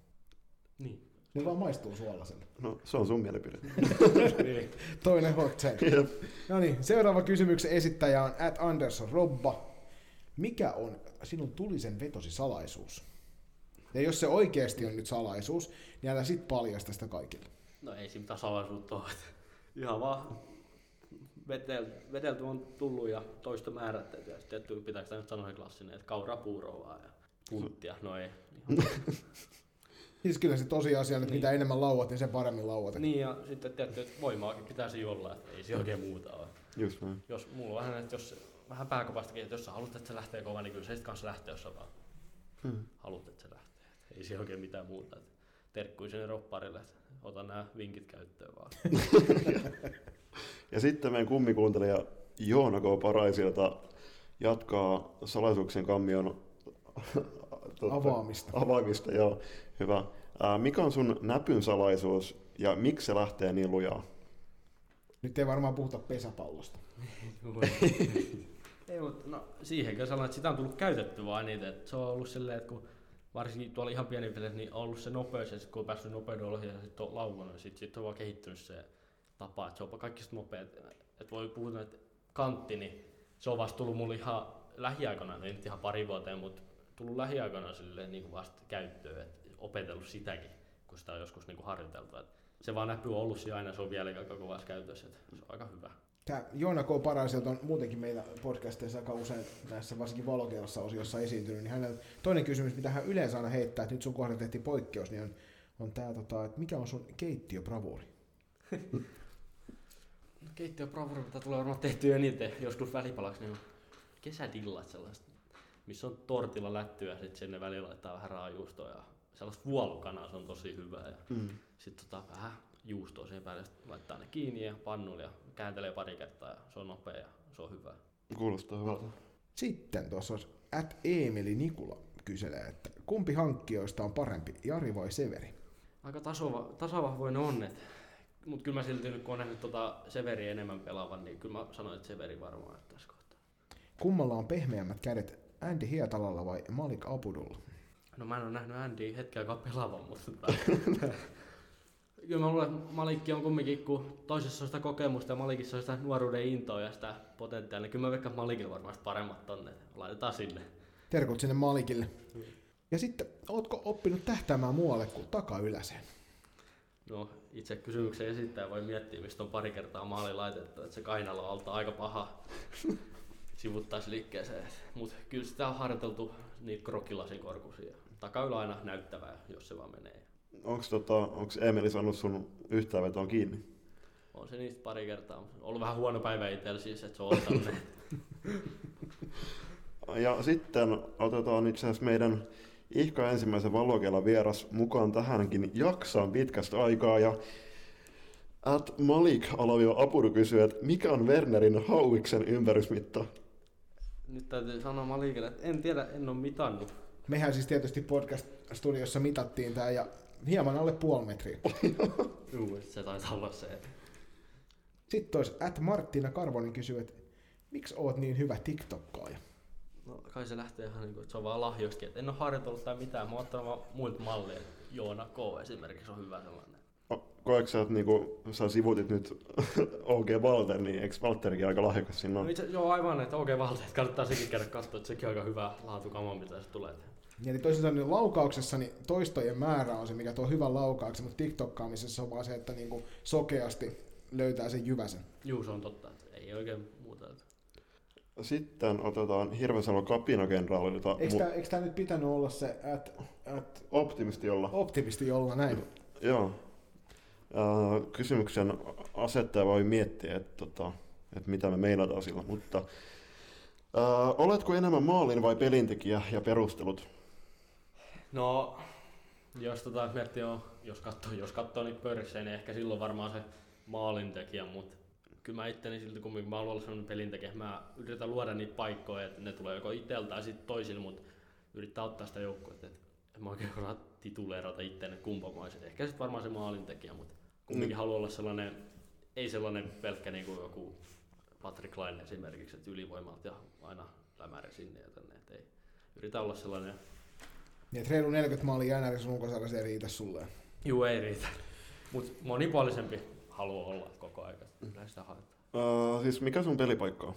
Niin. Ne vaan maistuu suolaselle. no, se on sun mielipide. niin. Toinen hot take. Jep. No niin, seuraava kysymyksen esittäjä on at Anderson Robba. Mikä on sinun tulisen vetosi salaisuus? Ja jos se oikeasti on nyt salaisuus, niin älä sit paljasta sitä kaikille. No ei siinä mitään salaisuutta ole. Ihan vaan vetel, vetelty on tullut ja toista määrätty. Ja sitten pitääkö sitä nyt sanoa klassinen, että kauraa puuroa vaan ja punttia. No ei. Siis kyllä se tosiasia että Niin. mitä enemmän lauat, niin sen paremmin lauat. niin ja sitten tietty, että voimaakin pitäisi olla, että ei se oikein muuta ole. Just näin. Jos mulla on vähän, että jos vähän pääkopastakin, että jos sä haluat, että se lähtee kova, niin kyllä se sitten kanssa lähtee, jos sä vaan Hmm. haluat, että se lähtee. Ei se oikein mitään muuta. Terkkui sinne ropparille, että ota nämä vinkit käyttöön vaan. Ja sitten meidän kummikuuntelija Joona K. Paraisilta jatkaa salaisuuksien kammion totta, Avaamista. avaamista. Joo, hyvä. Mikä on sun näpyn salaisuus ja miksi se lähtee niin lujaa? Nyt ei varmaan puhuta pesäpallosta. Ei, mutta no, siihen kyllä sanoin, että sitä on tullut käytetty vaan eniten. Et se on ollut silleen, että kun varsinkin tuolla ihan pieni peleissä, niin on ollut se nopeus, ja sit kun on päässyt nopeuden ohi ja sitten on lauvannut, niin sitten sit on vaan kehittynyt se tapa, että se on kaikista nopeat. Että voi puhua, että kantti, niin se on vasta tullut mulle ihan lähiaikoina, ei nyt ihan pari vuoteen, mutta tullut lähiaikoina silleen niin kuin vasta käyttöön, että opetellut sitäkin, kun sitä on joskus niin kuin harjoiteltu. Et se vaan näpy on ollut siinä aina, se on vielä aika kovassa käytössä, että se on aika hyvä. Tämä Joona K. Paraisilta on muutenkin meillä podcasteissa aika usein näissä varsinkin valokerrassa osiossa esiintynyt, niin hänellä toinen kysymys, mitä hän yleensä aina heittää, että nyt sun kohdalla tehtiin poikkeus, niin on, on tämä, tota, että mikä on sun keittiöbravuuri? Keittiöbravuri, mitä tulee varmaan tehty eniten joskus välipalaksi, niin on kesädillat sellaiset, missä on tortilla lättyä ja sitten sinne välillä laittaa vähän raajuustoa ja sellaista vuolukanaa, se on tosi hyvä. Ja Mm. sitten tota, vähän juustoa siihen päälle, sit laittaa ne kiinni ja pannulle ja kääntelee pari kertaa ja se on nopea ja se on hyvä. Kuulostaa hyvältä. Sitten tuossa olisi at Eemeli Nikula kyselee, että kumpi hankkijoista on parempi, Jari vai Severi? Aika tasova, tasavahvoinen on, et, mutta kyllä mä silti nyt kun on nähnyt tota Severi enemmän pelaavan, niin kyllä mä sanoin, että Severi varmaan että tässä kohtaa. Kummalla on pehmeämmät kädet, Andy Hietalalla vai Malik Abudulla? No mä en ole nähnyt Andy hetkeäkaan pelaavan, mutta kyllä mä luulen, että Malikki on kumminkin, kun toisessa on sitä kokemusta ja Malikissa on sitä nuoruuden intoa ja sitä potentiaalia, niin kyllä mä veikkaan, että Malikilla varmasti paremmat tonne. Laitetaan sinne. Terkut sinne Malikille. Ja sitten, ootko oppinut tähtäämään muualle kuin takayläseen? No, itse kysymyksen esittäjä voi miettiä, mistä on pari kertaa maali laitettu, että se kainalo alta aika paha sivuttaisliikkeeseen. Mutta kyllä sitä on harjoiteltu niitä krokilasinkorkuisia. Takaylä aina näyttävää, jos se vaan menee. Onko tota, onks Emeli saanut sun yhtään vetoon kiinni? On se niistä pari kertaa. On ollut vähän huono päivä itsellä siis, että se on ottanut ne. Ja sitten otetaan itse asiassa meidän Ihka ensimmäisen valokeilla vieras mukaan tähänkin jaksaan pitkästä aikaa. Ja at Malik Alavio Apuru kysyy, että mikä on Wernerin hauiksen ympärysmitta? Nyt täytyy sanoa Malikille, että en tiedä, en ole mitannut. Mehän siis tietysti podcast-studiossa mitattiin tää ja hieman alle puoli metriä. Juu, se taitaa olla se. Sitten tois at Marttina Karvonen kysyy, että miksi oot niin hyvä TikTokkaaja? No kai se lähtee ihan niin kuin, että se on vaan lahjoiksikin. Että en ole harjoitellut tai mitään, mä oon ottanut vaan muilta malleja. Joona K esimerkiksi on hyvä sellainen. Koetko sä, että niinku, sä sivutit nyt OG Walter, niin eikö Walterikin aika lahjakas siinä No on? itse, joo aivan, että okei valta, että kannattaa sekin käydä katsoa, että sekin on aika hyvä laatukama, mitä se tulee. Eli toisin sanoen laukauksessa niin toistojen määrä on se, mikä tuo hyvän laukauksen, mutta TikTokkaamisessa on vaan se, että niinku sokeasti löytää sen jyväsen. Juu, se on totta. että Ei oikein muuta. että- Sitten otetaan Hirvensalo kapinakenraalilta Eikö mu- tää, eikö tää nyt pitänyt olla se at, at optimisti olla. optimisti jolla näin? Joo. Äh, kysymyksen asettaja voi miettiä, että, tota, että mitä me meinataan sillä, mutta äh, oletko enemmän maalin vai pelintekijä ja perustelut? No, jos tota miettii, jo, jos katsoo, jos katsoo niitä pörssejä, niin ehkä silloin varmaan se maalintekijä, mutta kyllä mä itteni silti kumminkin, mä haluan olla sellainen pelintekijä, mä yritän luoda niitä paikkoja, että ne tulee joko itseltä tai sitten toisille, mutta yrittää ottaa sitä joukkoa, että en mä oikein osaa tituleerata itseäni, että kumpa mä olisin. Ehkä sitten varmaan se maalintekijä, mutta kumminkin haluan olla sellainen, ei sellainen pelkkä niin kuin joku Patrick Laine esimerkiksi, että ylivoimalta ja aina lämäri sinne ja tänne, että ei. Yritä olla sellainen Niin, että reilu 40 maalia NRS runkosarjassa ei riitä sulle. Juu, ei riitä. Mutta monipuolisempi haluaa olla koko ajan. Kyllä sitä haetaan. Äh, siis mikä sun pelipaikka on?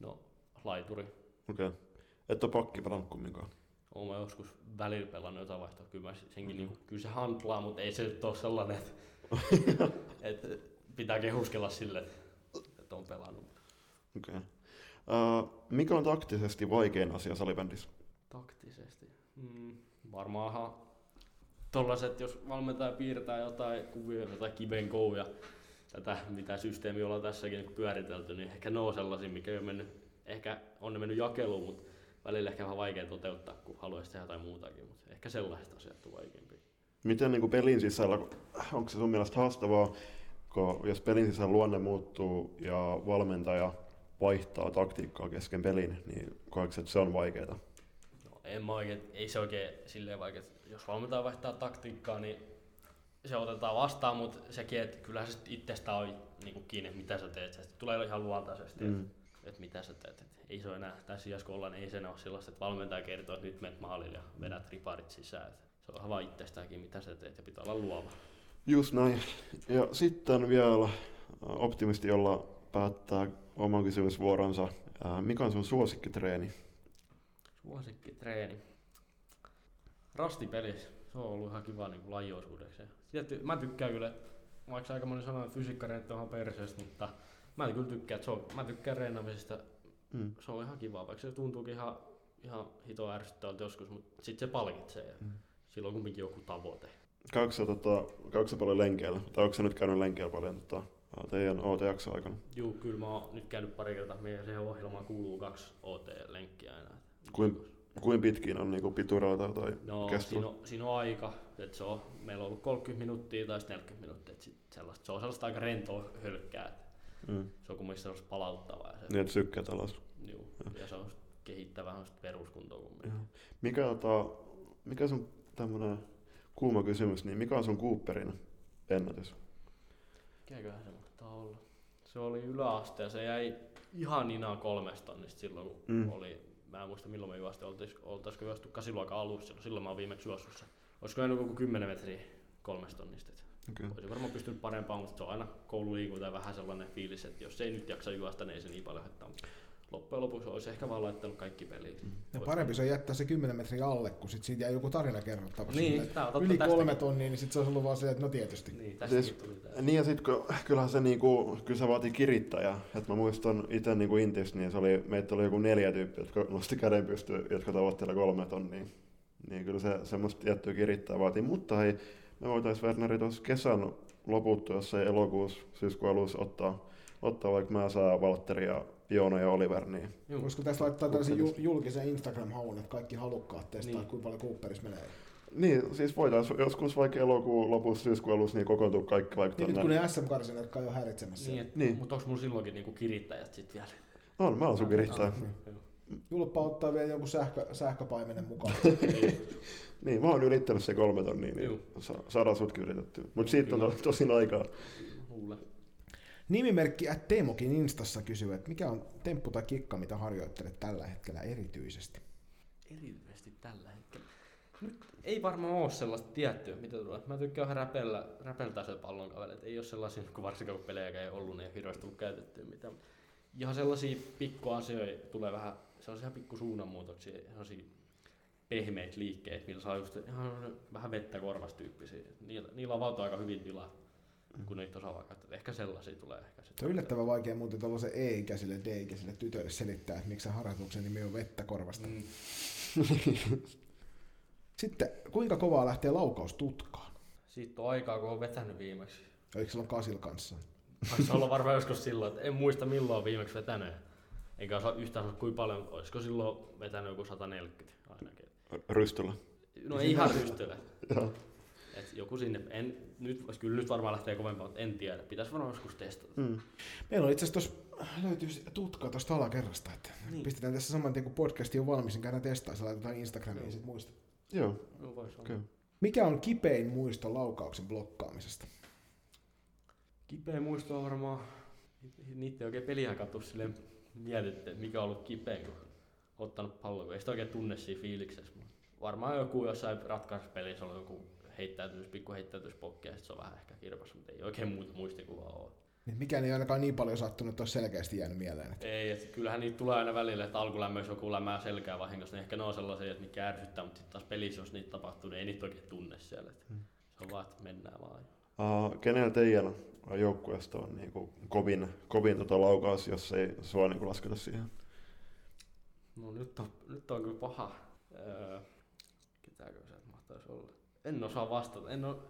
No, laituri. Okei. Okay. Et ole pakki pelannut kumminkaan. Oon mä joskus välillä pelannut jotain vaihtoa. Kyllä, mä senkin, niinku, kyllä se handlaa, mutta ei se nyt ole sellainen, että, että pitää kehuskella sille, että on pelannut. Okei. Okay. Äh, mikä on taktisesti vaikein asia salibändissä? Taktisesti. Mm, varmaanhan tollaset, jos valmentaja piirtää jotain kuvia, jotain kiven kouja, tätä mitä systeemiä ollaan tässäkin pyöritelty, niin ehkä ne on sellaisia, mikä on mennyt, ehkä on ne mennyt jakeluun, mutta välillä ehkä vähän vaikea toteuttaa, kun haluaisi tehdä jotain muutakin, mutta ehkä sellaiset asiat on vaikeampia. Miten niin kuin pelin sisällä, onko se sun mielestä haastavaa, kun jos pelin sisällä luonne muuttuu ja valmentaja vaihtaa taktiikkaa kesken pelin, niin koetko, että se on vaikeaa? No, en mä oikein, ei se oikein silleen vaikea, jos valmentaja vaihtaa taktiikkaa, niin se otetaan vastaan, mutta sekin, että kyllä se itsestä on niin kiinni, että mitä sä teet. Se tulee ihan luontaisesti, mm. Että, että mitä sä teet. Et ei se ole enää, tässä ollaan, niin ei se enää ole sellaista, että valmentaja kertoo, että nyt menet maalille ja vedät riparit sisään. Et se on vaan itsestäänkin, mitä sä teet ja pitää olla luova. Just näin. Ja sitten vielä optimisti, jolla päättää oman kysymysvuoronsa. Mikä on sun suosikkitreeni? Suosikkitreeni. Rastipelissä. Se on ollut ihan kiva niin lajioisuudeksi. Tietty, mä tykkään kyllä, vaikka aika moni sanoo, että fysiikkareet on ihan perseestä, mutta mä kyllä tykkään, että se on, mä tykkään reenaamisesta. Mm. Se on ihan kiva, vaikka se tuntuukin ihan, ihan hito ärsyttävältä joskus, mutta sitten se palkitsee Mm. Sillä on kumminkin joku tavoite. Käykö sä, tota, käykö sä paljon lenkeillä? Tai onko sä nyt käynyt lenkeillä paljon tota, teidän OT-jakson aikana? Juu, kyllä mä oon nyt käynyt pari kertaa. Meidän siihen ohjelmaan kuuluu kaksi OT-lenkkiä aina. Kuin, kuin pitkin on niinku pituroita tai No, kestoa? siinä on, siinä on aika. Et se on, meillä on ollut 30 minuuttia tai sitten 40 minuuttia. Et sit sellaista, se on sellaista aika rentoa hölkkää. Mm. se on kumminkin sellaista palauttavaa. Ja, se, Niin, että sykkäät alas. juu, ja se on sit peruskuntoa kumminkin. Joo. Mikä, tota, mikä sun tämmönen kuuma kysymys, niin mikä on sun Cooperin ennätys? Mikäköhän se mahtaa olla? Se oli yläaste ja se jäi ihan inaan kolmesta tonnista silloin, kun Mm. oli, mä en muista milloin me oltais, oltaisiko juostu kasiluokan alussa silloin, silloin mä oon viimeksi juossut se. Olisiko jäänyt koko 10 metriä kolmesta tonnista. Okei. Olisi varmaan pystynyt parempaan, mutta se on aina koululiikunta ja vähän sellainen fiilis, että jos ei nyt jaksa juosta, niin ei se niin paljon haittaa. Loppujen lopuksi olisi ehkä vaan laittanut kaikki peliin. Ja Olisi- parempi se on jättää se 10 metriä alle, kun sit siitä jää joku tarina kerrottavaksi. Niin, Silleen, tää on totta Yli kolme tästäkin. tonnia, niin sit se olisi ollut vaan silleen, että no tietysti. Niin, Siis, tuli niin ja sitten kyllähän se niinku, kyllä se vaatii kirittäjää. Et mä muistan itse niinku Intis, niin se oli, meitä oli joku neljä tyyppiä, jotka nosti käden pystyyn, jotka tavoitteli kolme tonnia. Niin kyllä se semmoista tiettyä kirittää vaatii. Mutta hei, me voitais Werneri tuossa kesän loputtua, jos ei elokuussa, syyskuun alussa ottaa, ottaa vaikka mä saa Valtteri ja Joona ja Oliver, niin Juu. Voisiko tästä laittaa tällaisen julkisen Instagram-haun, että kaikki halukkaat testaa, Niin. niin. kuinka paljon Cooperissa menee. Niin, siis voitaisiin joskus vaikka elokuun lopussa, syyskuun alussa, niin kokoontua kaikki vaikka Niin nyt tonne. kun ne SM-karsinat kai on häiritsemässä. Niin, et, Niin. niin. mutta onko mulla silloinkin niinku kirittäjät sitten vielä? On, mä oon sun kirittäjä. Joo. Julppa ottaa vielä jonkun sähkö, sähköpaimenen mukaan. Niin, mä oon ylittänyt se kolme tonnia, niin Juu. sa- saadaan sutkin yritettyä. Mutta siitä on to- tosin aikaa. Luulen. Nimimerkki at Teemokin Instassa kysyy, että mikä on temppu tai kikka, mitä harjoittelet tällä hetkellä erityisesti? Erityisesti tällä hetkellä. Nyt ei varmaan ole sellaista tiettyä, mitä tulee. Mä tykkään vähän räpellä, räpeltää se pallon kaverit. Ei ole sellaisia, kun varsinkaan kun pelejä ei ollut, niin ei hirveästi tullut käytettyä mitään. Ihan sellaisia pikkuasioita tulee vähän, sellaisia pikku suunnanmuutoksia, sellaisia pehmeitä liikkeitä, millä saa just ihan vähän vettä korvastyyppisiä. Niillä, niillä avautuu aika hyvin tilaa, kun niitä osaa vaikka. että Ehkä sellaisia tulee ehkä Se on yllättävän vaikea muuten tuollaisen E-ikäisille, D-ikäisille tytöille selittää, että miksi se harjoituksen nimi on vettä korvasta. Mm. Sitten, kuinka kovaa lähtee laukaus tutkaan? Siitä on aikaa, kun on vetänyt viimeksi. Oliko silloin Kasil kanssa? Taisi olla varmaan joskus silloin, että en muista milloin on viimeksi vetänyt. Eikä osaa yhtään sanoa kuinka paljon, olisiko silloin vetänyt joku 140 ainakin. Rystyllä. No ei ihan rystyle. Et joku sinne, en, nyt, kyllä nyt varmaan lähtee kovempaa, mutta en tiedä. Pitäisi varmaan joskus testata. Mm. Meillä on itse asiassa löytyy tutkaa tuosta alakerrasta, että Niin. pistetään tässä saman tien kun podcasti on valmis, niin käydään testaa, se laitetaan Instagramiin ja sit muista. Joo, No, vois. Okay. Mikä on kipein muisto laukauksen blokkaamisesta? Kipeä muisto on varmaan, niitä ei oikein peliä kattu silleen mietitty, että mikä on ollut kipeä, kun ottanut pallon, kun ei sitä oikein tunne siinä fiiliksessä. Mutta varmaan joku jossain ratkaisupelissä on joku heittäytymys, pikku heittäytymispokki ja sit se on vähän ehkä kirpas, mutta ei oikein muuta muistikuvaa ole. Niin Mikään ei ainakaan niin paljon sattunut, että olisi selkeästi jäänyt mieleen. Että Ei, että kyllähän niitä tulee aina välillä, että alkulämmöissä joku lämmää selkää vahingossa, niin ehkä ne on sellaisia, että mitkä ärsyttää, mutta sitten taas pelissä, jos niitä tapahtuu, niin ei niitä oikein tunne siellä. Että Se on vaan, että mennään vaan. Uh, kenellä teidän joukkueesta on niinku kovin, kovin tota laukaus, jos ei sua niinku lasketa siihen? No nyt on, nyt on kyllä paha. Öö, ketääkö se mahtaisi olla? En osaa vastata. En, oo,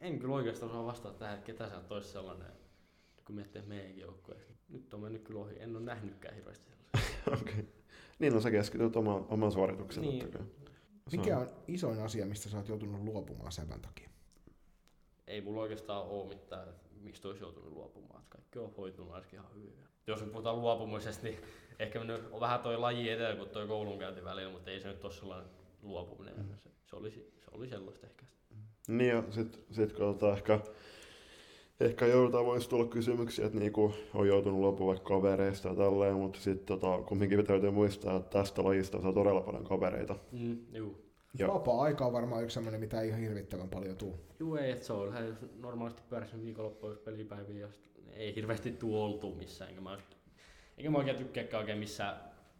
en kyllä oikeastaan osaa vastata tähän, että ketä se olisi sellainen, kun miettii meidänkin joukkueesta. Nyt on mennyt kyllä ohi. En ole nähnytkään hirveästi sellaisia. Okei. Okay. Niin, no sä keskityt oma, oman suorituksen Niin. totta mikä on isoin asia, mistä sä oot joutunut luopumaan sävän takia? Ei mulla oikeastaan ole mitään, mistä olisi joutunut luopumaan. Että kaikki on hoitunut ainakin ihan hyvin. Jos me puhutaan luopumisesta, niin ehkä me nyt on vähän toi laji edellä kuin toi koulunkäynti välillä, mutta ei se nyt ole sellainen luopuminen. Mm. Se, se, olisi, se oli sellaista ehkä. Niin ja sit, sit tota ehkä, ehkä joudutaan voisi tulla kysymyksiä, että niinku on joutunut luopumaan vaikka kavereista ja tälleen, mutta sitten tota, kumminkin täytyy muistaa, että tästä lajista saa todella paljon kavereita. Mm, juu. Ja- Vapaa-aika on varmaan yksi sellainen, mitä ei ihan hirvittävän paljon tuu. Juu, ei, että se on ihan normaalisti pyörissä viikonloppuja pelipäiviä, ja ei hirveästi tuu oltu missään, enkä mä, enkä mä oikein tykkääkään oikein missään,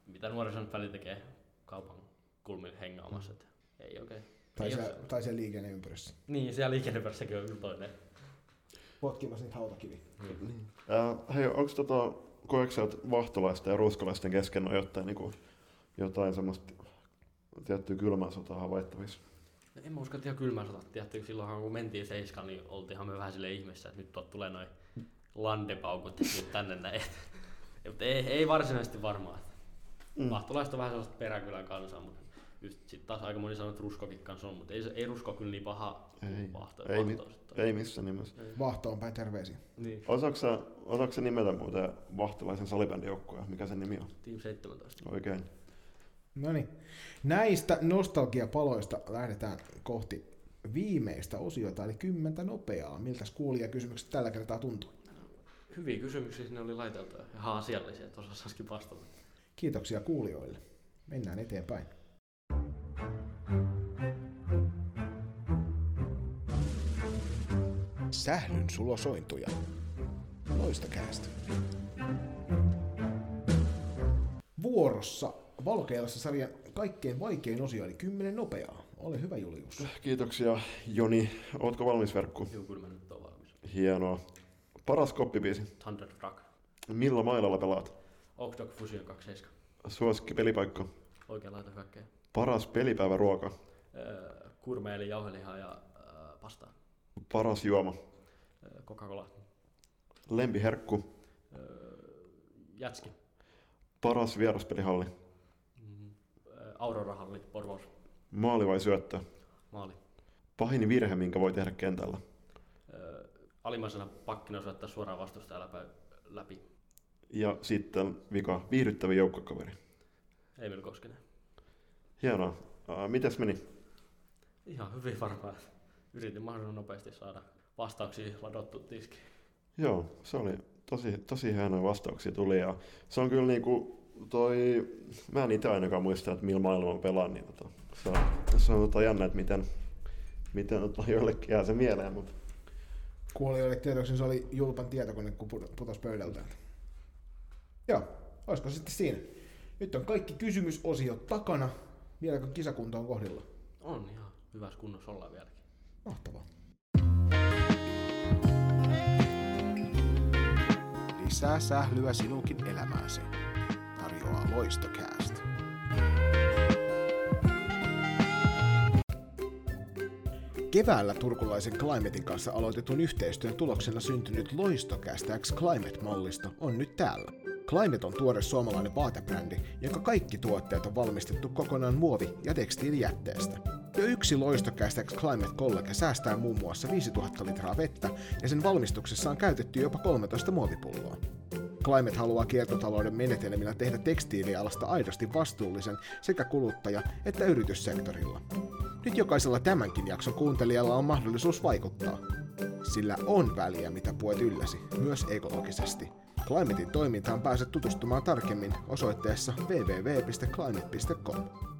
mitä nuorison välillä tekee kaupan kulmilla hengaamassa, että ei oikein. Tai, ei se, oo- tai se liikenneympyrässä. Niin, siellä liikennepörssäkin on kyllä toinen. Potkimassa niitä hautakiviä. Niin. Äh, hei, onko tota, koetko sä, että vahtolaisten ja ruskolaisten kesken on jotain, niinku, jotain semmoista tiettyä kylmää sotaa havaittavissa? No En mä usko, että ihan kylmä sota. Tiedättekö, silloinhan kun mentiin Seiskaan, niin oltiinhan me vähän sille ihmeessä, että nyt tuot tulee noin landepaukut nyt tänne näin. Mutta ei, ei varsinaisesti varmaan. Mm. Mm. Lahtolaiset on vähän sellaista peräkylän kansaa, mutta just sit taas aika moni sanoo, että ruskokin kanssa on, mutta ei, ei rusko kyllä niin paha Ei, vahto, ei, sit ole. ei missään nimessä. Vahtoon päin terveisiä. Niin. Osaatko nimetä muuten vahtolaisen salibändijoukkueen? Mikä sen nimi on? Team 17. Oikein. No niin. Näistä nostalgiapaloista lähdetään kohti viimeistä osiota, eli kymmentä nopeaa. Miltä kuulijakysymykset tällä kertaa tuntuu? Hyviä kysymyksiä sinne oli laiteltu ja ihan asiallisia, että osasikin vastata. Kiitoksia kuulijoille. Mennään eteenpäin. Sählyn sulosointuja. Loistakäästä. Vuorossa Valokeilassa sarjan kaikkein vaikein osio, eli 10 nopeaa. Ole hyvä Julius. Kiitoksia Joni. Ootko valmis Verkku? Juu, kyllä mä nyt oon valmis. Hienoa. Paras koppibiisi. Thunder Truck. Millä mailalla pelaat? Oakdog Fusion 27. Suosikki pelipaikka. Oikea laita kaikkea. Paras pelipäiväruoka. Öö, kurme eli jauhelihaa ja öö, pastaa. Paras juoma. Öö, Coca-Cola. Lempiherkku. Öö, jätski. Paras vieraspelihalli. Mm, öö, Aurora-halli, Porvos. Maali vai syöttö? Maali. Pahin virhe, minkä voi tehdä kentällä. Alimmaisena pakkina syöttää suoraan vastustaja läpi. Ja sitten vika, viihdyttävä joukkokaveri. Emil Koskinen. Hienoa. Mites meni? Ihan hyvin varmaan. Yritin mahdollisimman nopeasti saada vastauksia ladottu tiski. Joo, se oli tosi, tosi hienoja vastauksia tuli ja se on kyllä niinku toi, mä en itse ainakaan muista, että millä maailmalla pelaan, niin tota, se on, se on tota jännä, että miten, miten tota joillekin jää se mieleen, mutta Kuulijoille tiedoksi se oli Julpan tietokone, kun put- putosi pöydältä. Joo, olisiko se sitten siinä? Nyt on kaikki kysymysosiot takana. Vieläkö kisakunta on kohdilla? On ihan hyvässä kunnossa ollaan vieläkin. Mahtavaa. Lisää sählyä sinunkin elämääsi. Tarjoaa Loistokäästä. Keväällä turkulaisen Climatein kanssa aloitetun yhteistyön tuloksena syntynyt Loistokäästä X Climate-mallisto on nyt täällä. Climate on tuore suomalainen vaatebrändi, jonka kaikki tuotteet on valmistettu kokonaan muovi- ja tekstiilijätteestä. Jo yksi Loistokäästä X Climate College säästää muun muassa 5000 litraa vettä ja sen valmistuksessa on käytetty jopa 13 muovipulloa. Climate haluaa kiertotalouden menetelmillä tehdä tekstiilialasta aidosti vastuullisen sekä kuluttaja- että yrityssektorilla. Nyt jokaisella tämänkin jakson kuuntelijalla on mahdollisuus vaikuttaa. Sillä on väliä, mitä puet ylläsi, myös ekologisesti. Climatein toimintaan pääset tutustumaan tarkemmin osoitteessa www.climate.com.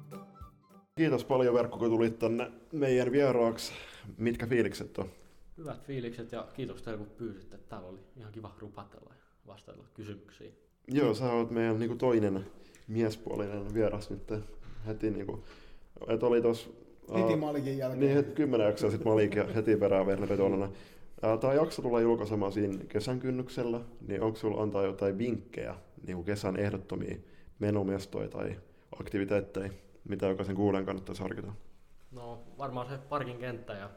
kiitos paljon Verkko, kun tulit tänne meidän vieraaksi. Mitkä fiilikset on? Hyvät fiilikset ja kiitos teille kun pyysitte. Täällä oli ihan kiva rupatella ja vastailla kysymyksiin. Joo, sä oot meidän niinku toinen miespuolinen vieras nyt heti niinku, et oli tos... Heti Malikin jälkeen. Niin, heti kymmenen jaksoa sitten Malik ja heti perään Verne Petolana. Tämä jakso tulee julkaisemaan siinä kesän kynnyksellä, niin onko sulla antaa jotain vinkkejä niin kuin kesän ehdottomia menomestoja tai aktiviteetteja, mitä jokaisen kuulen kannattaisi harkita? No varmaan se parkin kenttä ja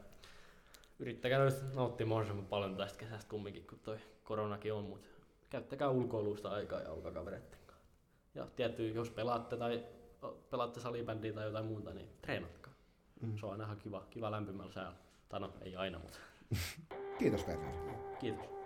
yrittäkää nyt nauttia mahdollisimman paljon tästä kesästä kumminkin, kun toi koronakin on, mutta käyttäkää ulkoilusta aikaa ja olkaa kavereitten kanssa. Ja tietty, jos pelaatte tai pelaatte salibändiä tai jotain muuta, niin treenatkaa. Mm. Se on aina ihan kiva, kiva lämpimällä säällä. Tai no, ei aina, mutta Kiitos Werner. kiitos.